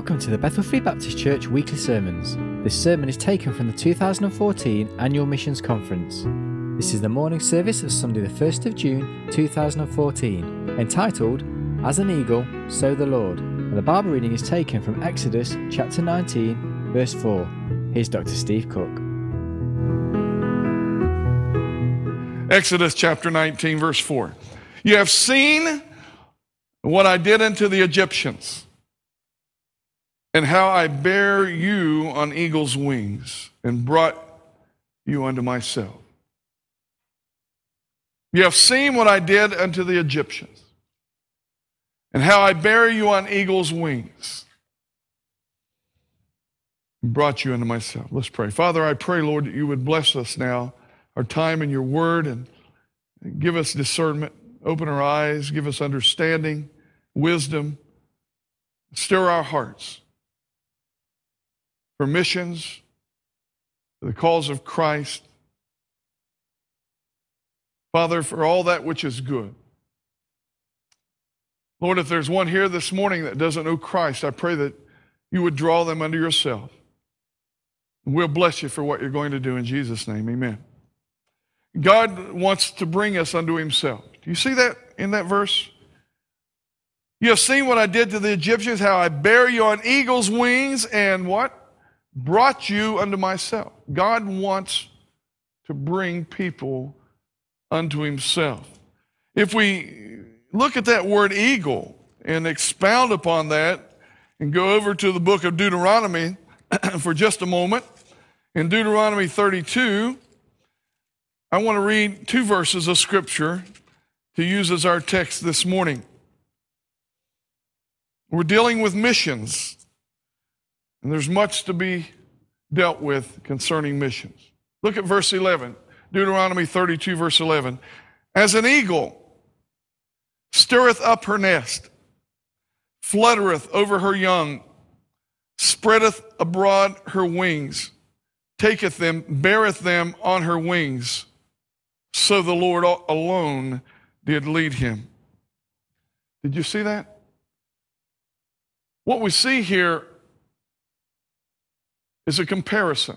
Welcome to the Bethel Free Baptist Church weekly sermons. This sermon is taken from the 2014 Annual Missions Conference. This is the morning service of Sunday, the 1st of June 2014, entitled As an Eagle, So the Lord. And the Bible reading is taken from Exodus chapter 19, verse 4. Here's Dr. Steve Cook. Exodus chapter 19, verse 4. You have seen what I did unto the Egyptians, and how I bare you on eagle's wings, and brought you unto myself. You have seen what I did unto the Egyptians, and how I bare you on eagle's wings, and brought you unto myself. Let's pray. Father, I pray, Lord, that you would bless us now, our time in your word, and give us discernment, open our eyes, give us understanding, wisdom, stir our hearts for missions, for the cause of Christ. Father, for all that which is good. Lord, if there's one here this morning that doesn't know Christ, I pray that you would draw them unto yourself. We'll bless you for what you're going to do in Jesus' name. Amen. God wants to bring us unto himself. Do you see that in that verse? You have seen what I did to the Egyptians, how I bear you on eagle's wings, and what? Brought you unto myself. God wants to bring people unto himself. If we look at that word eagle and expound upon that and go over to the book of Deuteronomy for just a moment, in Deuteronomy 32, I want to read two verses of scripture to use as our text this morning. We're dealing with missions, and there's much to be dealt with concerning missions. Look at verse 11, Deuteronomy 32, verse 11. As an eagle stirreth up her nest, fluttereth over her young, spreadeth abroad her wings, taketh them, beareth them on her wings, so the Lord alone did lead him. Did you see that? What we see here is a comparison,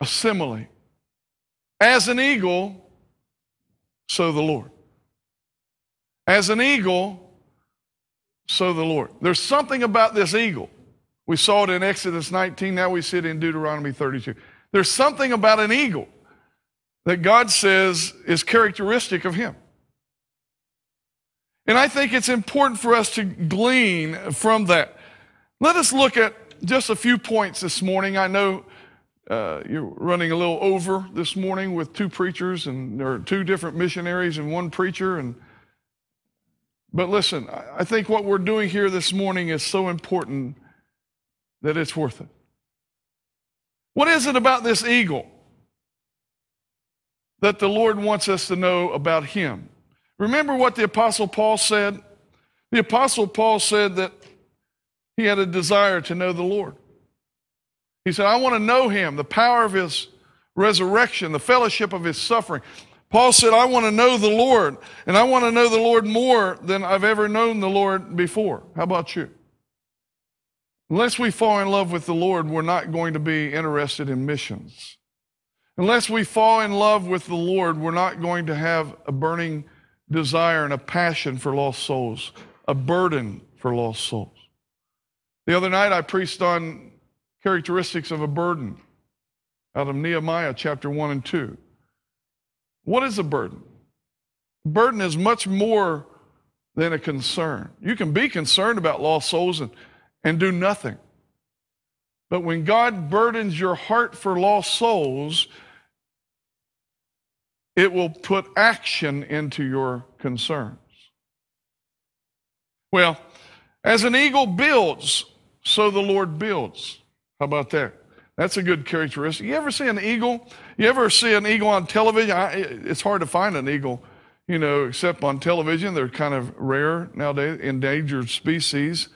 a simile. As an eagle, so the Lord. As an eagle, so the Lord. There's something about this eagle. We saw it in Exodus 19, now we see it in Deuteronomy 32. There's something about an eagle that God says is characteristic of him. And I think it's important for us to glean from that. Let us look at just a few points this morning. I know uh, you're running a little over this morning with two preachers and there are two different missionaries and one preacher and but listen, I think what we're doing here this morning is so important that it's worth it. What is it about this eagle that the Lord wants us to know about him? Remember what the Apostle Paul said? The Apostle Paul said that he had a desire to know the Lord. He said, I want to know him, the power of his resurrection, the fellowship of his suffering. Paul said, I want to know the Lord, and I want to know the Lord more than I've ever known the Lord before. How about you? Unless we fall in love with the Lord, we're not going to be interested in missions. Unless we fall in love with the Lord, we're not going to have a burning desire and a passion for lost souls, a burden for lost souls. The other night I preached on characteristics of a burden out of Nehemiah chapter 1 and 2. What is a burden? Burden is much more than a concern. You can be concerned about lost souls and, and do nothing. But when God burdens your heart for lost souls, it will put action into your concerns. Well, as an eagle builds, so the Lord builds. How about that? That's a good characteristic. You ever see an eagle? You ever see an eagle on television? I, it's hard to find an eagle, you know, except on television. They're kind of rare nowadays, endangered species.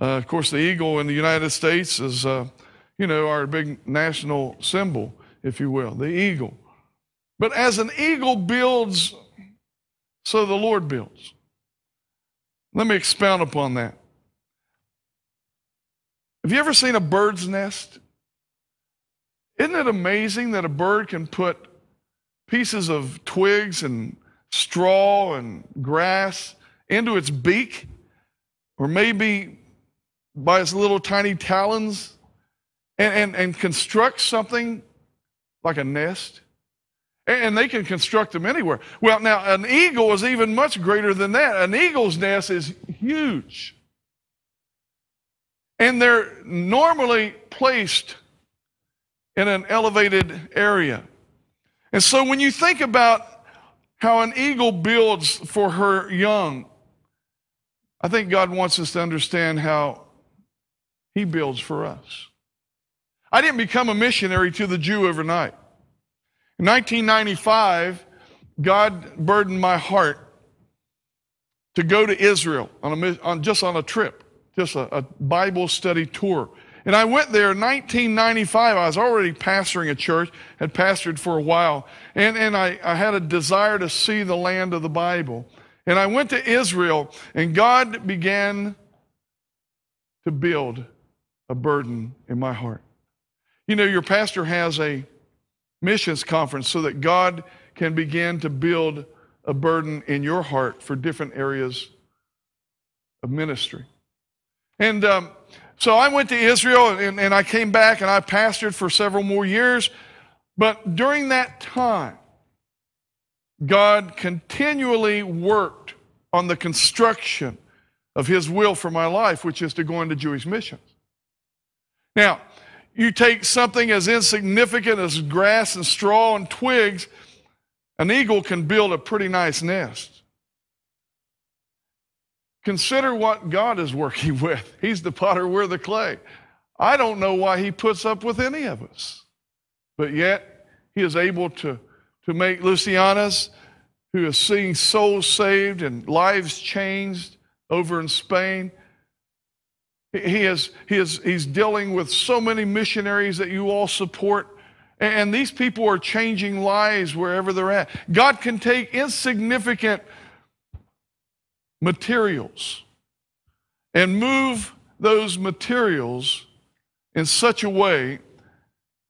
Uh, of course, the eagle in the United States is, uh, you know, our big national symbol, if you will, the eagle. But as an eagle builds, so the Lord builds. Let me expound upon that. Have you ever seen a bird's nest? Isn't it amazing that a bird can put pieces of twigs and straw and grass into its beak, or maybe by its little tiny talons, and, and, and construct something like a nest? And they can construct them anywhere. Well, now, an eagle is even much greater than that. An eagle's nest is huge. And they're normally placed in an elevated area. And so when you think about how an eagle builds for her young, I think God wants us to understand how He builds for us. I didn't become a missionary to the Jew overnight. In 1995, God burdened my heart to go to Israel on, a, on just on a trip, just a, a Bible study tour. And I went there in 1995. I was already pastoring a church, had pastored for a while, and, and I, I had a desire to see the land of the Bible. And I went to Israel, and God began to build a burden in my heart. You know, your pastor has a missions conference so that God can begin to build a burden in your heart for different areas of ministry. And um, so I went to Israel and, and I came back and I pastored for several more years. But during that time, God continually worked on the construction of His will for my life, which is to go into Jewish missions. Now, you take something as insignificant as grass and straw and twigs, an eagle can build a pretty nice nest. Consider what God is working with. He's the potter, we're the clay. I don't know why He puts up with any of us, but yet He is able to, to make Luciana's, who is seeing souls saved and lives changed over in Spain he is, he is, he's dealing with so many missionaries that you all support. And these people are changing lives wherever they're at. God can take insignificant materials and move those materials in such a way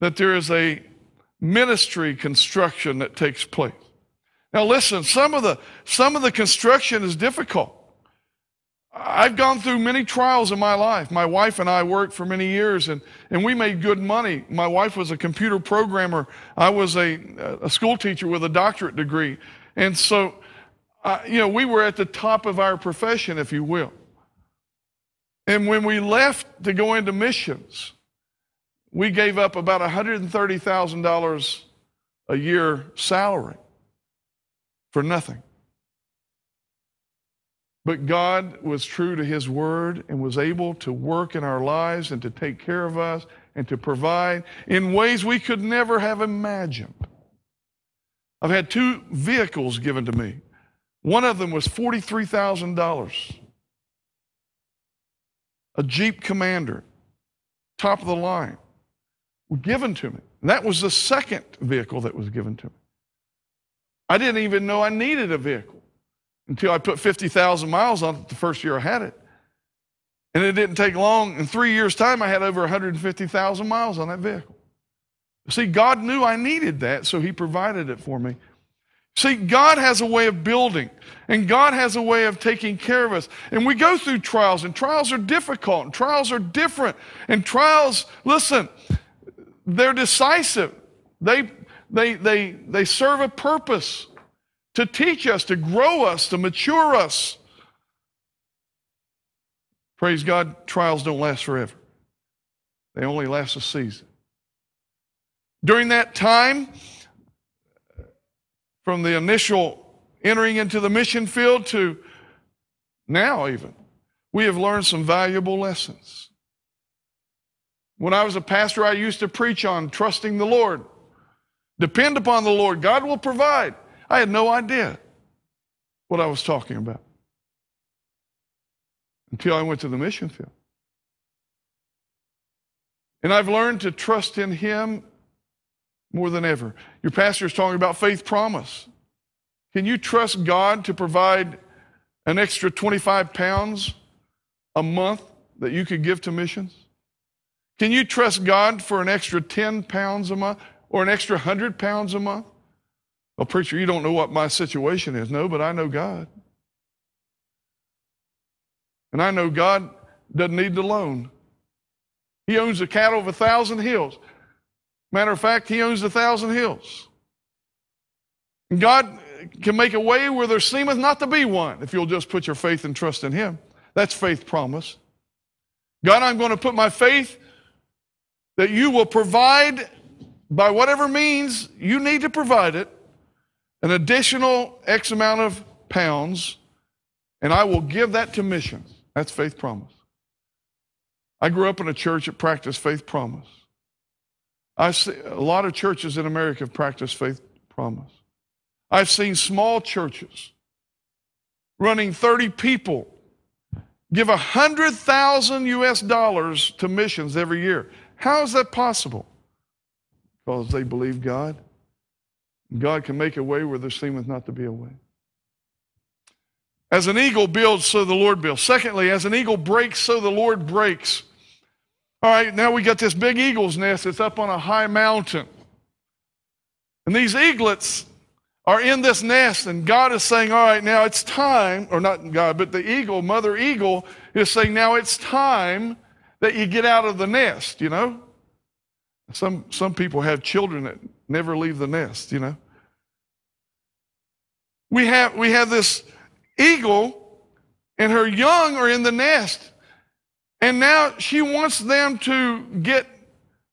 that there is a ministry construction that takes place. Now listen, some of the some of the construction is difficult. I've gone through many trials in my life. My wife and I worked for many years and, and we made good money. My wife was a computer programmer. I was a, a school teacher with a doctorate degree. And so, uh, you know, we were at the top of our profession, if you will. And when we left to go into missions, we gave up about $130,000 a year salary for nothing. But God was true to his word and was able to work in our lives and to take care of us and to provide in ways we could never have imagined. I've had two vehicles given to me. One of them was $43,000. A Jeep Commander, top of the line, given to me. And that was the second vehicle that was given to me. I didn't even know I needed a vehicle until I put 50,000 miles on it the first year I had it. And it didn't take long. In three years' time, I had over 150,000 miles on that vehicle. See, God knew I needed that, so He provided it for me. See, God has a way of building, and God has a way of taking care of us. And we go through trials, and trials are difficult, and trials are different. And trials, listen, they're decisive. They, they, they, they serve a purpose to teach us, to grow us, to mature us. Praise God, trials don't last forever, they only last a season. During that time, from the initial entering into the mission field to now, even, we have learned some valuable lessons. When I was a pastor, I used to preach on trusting the Lord. Depend upon the Lord, God will provide. I had no idea what I was talking about until I went to the mission field. And I've learned to trust in Him more than ever. Your pastor is talking about faith promise. Can you trust God to provide an extra 25 pounds a month that you could give to missions? Can you trust God for an extra 10 pounds a month or an extra 100 pounds a month? Well, preacher, you don't know what my situation is. No, but I know God. And I know God doesn't need the loan. He owns the cattle of a thousand hills. Matter of fact, He owns a thousand hills. God can make a way where there seemeth not to be one if you'll just put your faith and trust in Him. That's faith promise. God, I'm going to put my faith that you will provide by whatever means you need to provide it an additional X amount of pounds, and I will give that to missions. That's faith promise. I grew up in a church that practiced faith promise. I see a lot of churches in America have practiced faith promise. I've seen small churches running 30 people give 100,000 US dollars to missions every year. How is that possible? Because they believe God. God can make a way where there seemeth not to be a way. As an eagle builds, so the Lord builds. Secondly, as an eagle breaks, so the Lord breaks. All right, now we got this big eagle's nest that's up on a high mountain. And these eaglets are in this nest, and God is saying, All right, now it's time, or not God, but the eagle, mother eagle, is saying, Now it's time that you get out of the nest, you know? Some, some people have children that never leave the nest, you know? We have, we have this eagle, and her young are in the nest. And now she wants them to get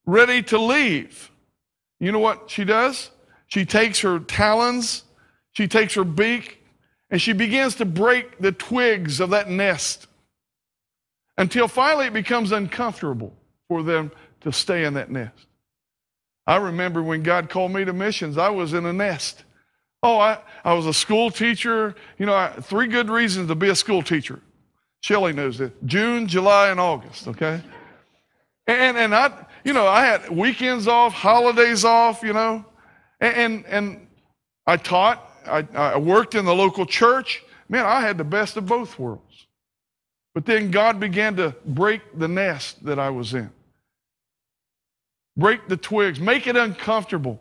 ready to leave. You know what she does? She takes her talons, she takes her beak, and she begins to break the twigs of that nest until finally it becomes uncomfortable for them to stay in that nest. I remember when God called me to missions, I was in a nest. Oh, I, I was a school teacher. You know, I, three good reasons to be a school teacher. Shelley knows it. June, July, and August, okay? And, and I, you know, I had weekends off, holidays off, you know. and, And, and I taught, I, I worked in the local church. Man, I had the best of both worlds. But then God began to break the nest that I was in, break the twigs, make it uncomfortable.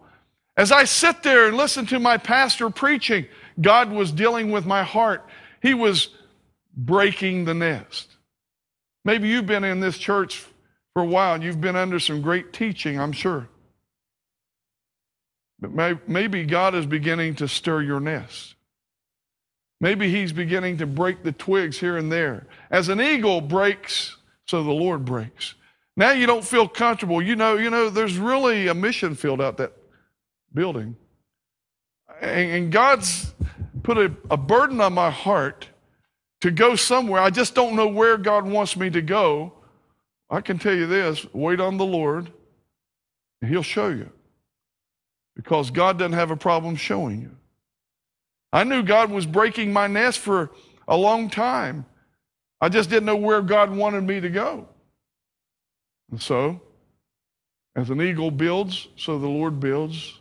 As I sit there and listen to my pastor preaching, God was dealing with my heart. He was breaking the nest. Maybe you've been in this church for a while and you've been under some great teaching, I'm sure. But maybe God is beginning to stir your nest. Maybe He's beginning to break the twigs here and there. As an eagle breaks, so the Lord breaks. Now you don't feel comfortable. You know, you know, there's really a mission field out that building. And, God's put a, a burden on my heart to go somewhere. I just don't know where God wants me to go. I can tell you this wait on the Lord, and He'll show you because God doesn't have a problem showing you. I knew God was breaking my nest for a long time. I just didn't know where God wanted me to go. And so, as an eagle builds, so the Lord builds.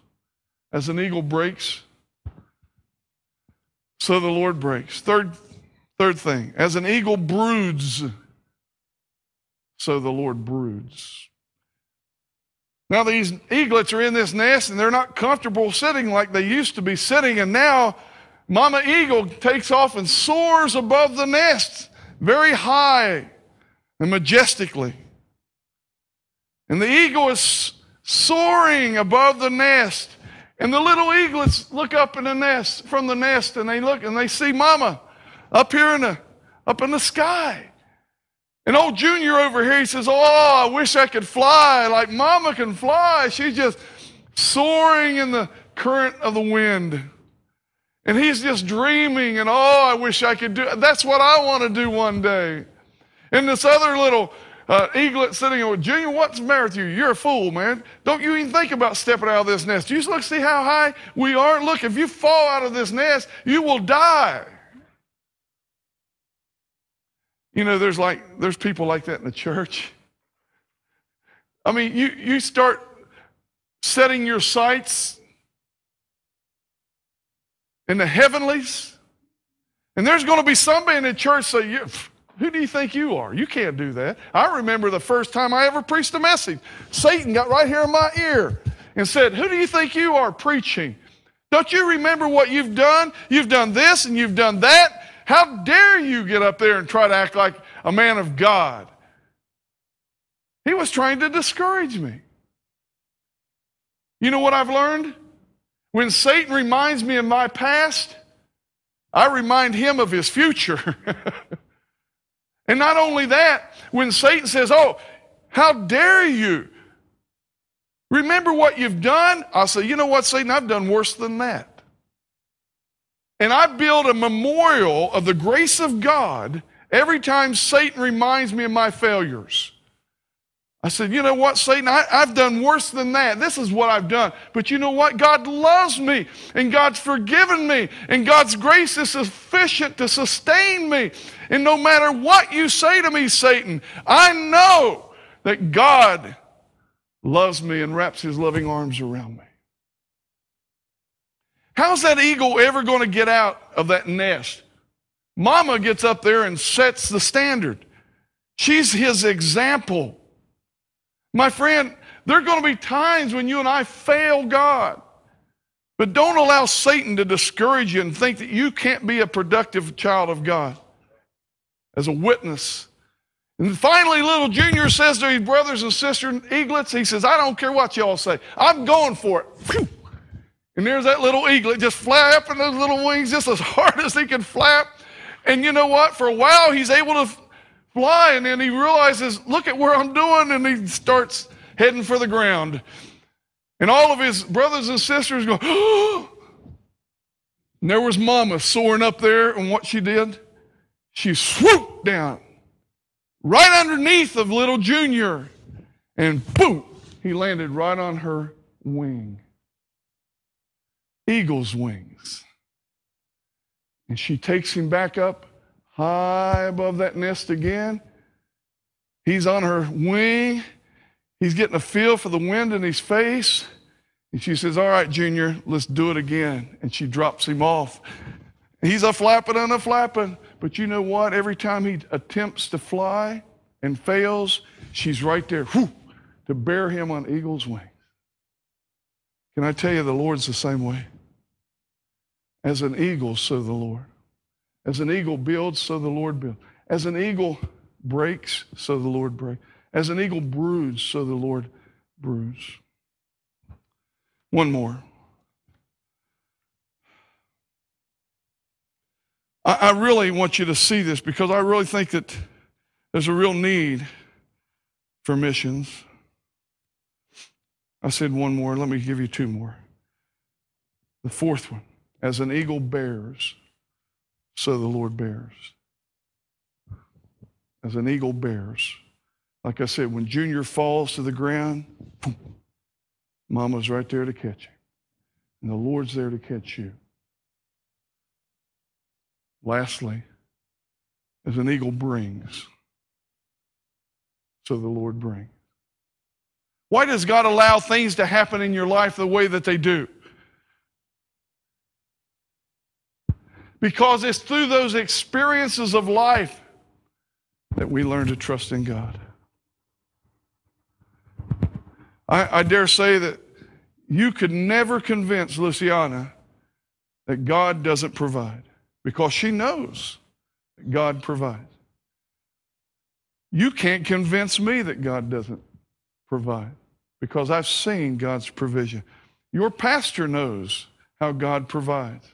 As an eagle breaks, so the Lord breaks. Third, third thing, as an eagle broods, so the Lord broods. Now, these eaglets are in this nest and they're not comfortable sitting like they used to be sitting. And now, Mama Eagle takes off and soars above the nest very high and majestically. And the eagle is soaring above the nest. And the little eaglets look up in the nest from the nest and they look and they see Mama up here in the up in the sky. And old Junior over here, he says, Oh, I wish I could fly like Mama can fly. She's just soaring in the current of the wind. And he's just dreaming, and oh, I wish I could do That's what I want to do one day. And this other little uh, eaglet sitting there, Junior, what's the matter with you? You're a fool, man. Don't you even think about stepping out of this nest. You just look, see how high we are? Look, if you fall out of this nest, you will die. You know, there's like there's people like that in the church. I mean, you, you start setting your sights in the heavenlies, And there's going to be somebody in the church say, Who do you think you are? You can't do that. I remember the first time I ever preached a message. Satan got right here in my ear and said, Who do you think you are preaching? Don't you remember what you've done? You've done this and you've done that. How dare you get up there and try to act like a man of God? He was trying to discourage me. You know what I've learned? When Satan reminds me of my past, I remind him of his future. and not only that, when Satan says, Oh, how dare you? Remember what you've done? I'll say, You know what, Satan? I've done worse than that. And I build a memorial of the grace of God every time Satan reminds me of my failures. I said, you know what, Satan, I, have done worse than that. This is what I've done. But you know what? God loves me, and God's forgiven me, and God's grace is sufficient to sustain me. And no matter what you say to me, Satan, I know that God loves me and wraps his loving arms around me. How's that eagle ever going to get out of that nest? Mama gets up there and sets the standard. She's his example. My friend, there are going to be times when you and I fail God. But don't allow Satan to discourage you and think that you can't be a productive child of God as a witness. And finally, little Junior says to his brothers and sisters, eaglets, he says, I don't care what y'all say. I'm going for it. And there's that little eaglet just flapping those little wings just as hard as he can flap. And you know what? For a while, he's able to fly, and then he realizes, look at where I'm doing, and he starts heading for the ground. And all of his brothers and sisters go, oh! and there was Mama soaring up there, and what she did, she swooped down right underneath of little Junior, and boom, he landed right on her wing. Eagle's wings. And she takes him back up high above that nest again. He's on her wing. He's getting a feel for the wind in his face. And she says, All right, Junior, let's do it again. And she drops him off. He's a flapping and a flapping. But you know what? Every time he attempts to fly and fails, she's right there whew, to bear him on eagle's wings. Can I tell you, the Lord's the same way? As an eagle, so the Lord. As an eagle builds, so the Lord builds. As an eagle breaks, so the Lord breaks. As an eagle broods, so the Lord broods. One more. I, I really want you to see this because I really think that there's a real need for missions. I said one more. Let me give you two more. The fourth one as an eagle bears, so the Lord bears. As an eagle bears. Like I said, when Junior falls to the ground, Mama's right there to catch him. And the Lord's there to catch you. Lastly, as an eagle brings, so the Lord brings. Why does God allow things to happen in your life the way that they do? Because it's through those experiences of life that we learn to trust in God. I, I dare say that you could never convince Luciana that God doesn't provide because she knows that God provides. You can't convince me that God doesn't provide because I've seen God's provision. Your pastor knows how God provides.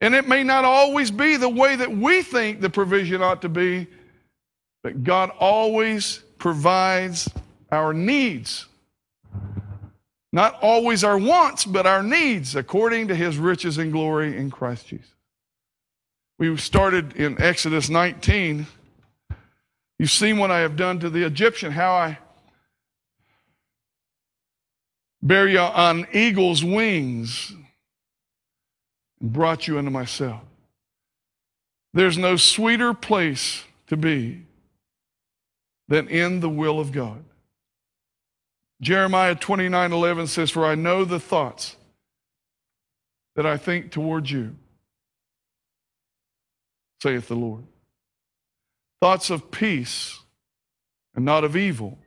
And it may not always be the way that we think the provision ought to be, but God always provides our needs. Not always our wants, but our needs according to his riches and glory in Christ Jesus. We started in Exodus 19. You've seen what I have done to the Egyptian, how I bear you on eagle's wings and brought you into myself. There's no sweeter place to be than in the will of God. Jeremiah 29 11 says, For I know the thoughts that I think towards you. saith the Lord. Thoughts of peace and not of evil,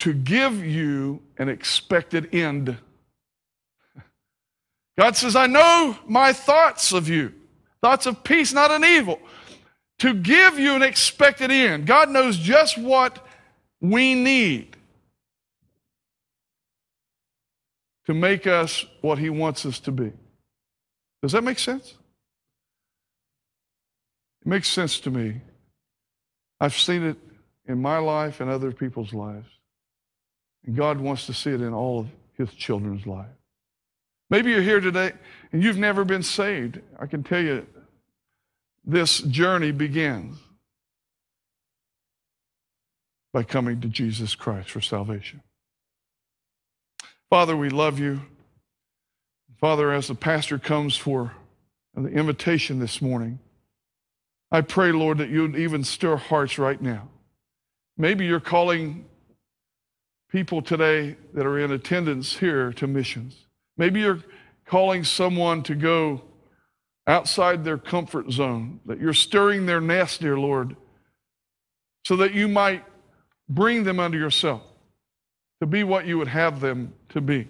to give you an expected end. God says, I know my thoughts of you, thoughts of peace, not an evil, to give you an expected end. God knows just what we need to make us what He wants us to be. Does that make sense? It makes sense to me. I've seen it in my life and other people's lives. And God wants to see it in all of His children's lives. Maybe you're here today and you've never been saved. I can tell you this journey begins by coming to Jesus Christ for salvation. Father, we love you. Father, as the pastor comes for the invitation this morning, I pray, Lord, that you'd even stir hearts right now. Maybe you're calling people today that are in attendance here to missions. Maybe you're calling someone to go outside their comfort zone, that you're stirring their nest, dear Lord, so that you might bring them unto yourself to be what you would have them to be.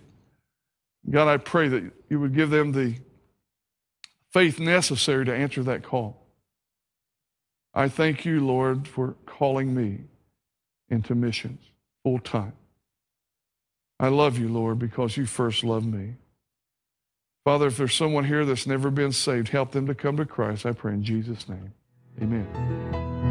God, I pray that you would give them the faith necessary to answer that call. I thank you, Lord, for calling me into missions full time. I love you, Lord, because you first loved me. Father, if there's someone here that's never been saved, help them to come to Christ. I pray in Jesus' name. Amen.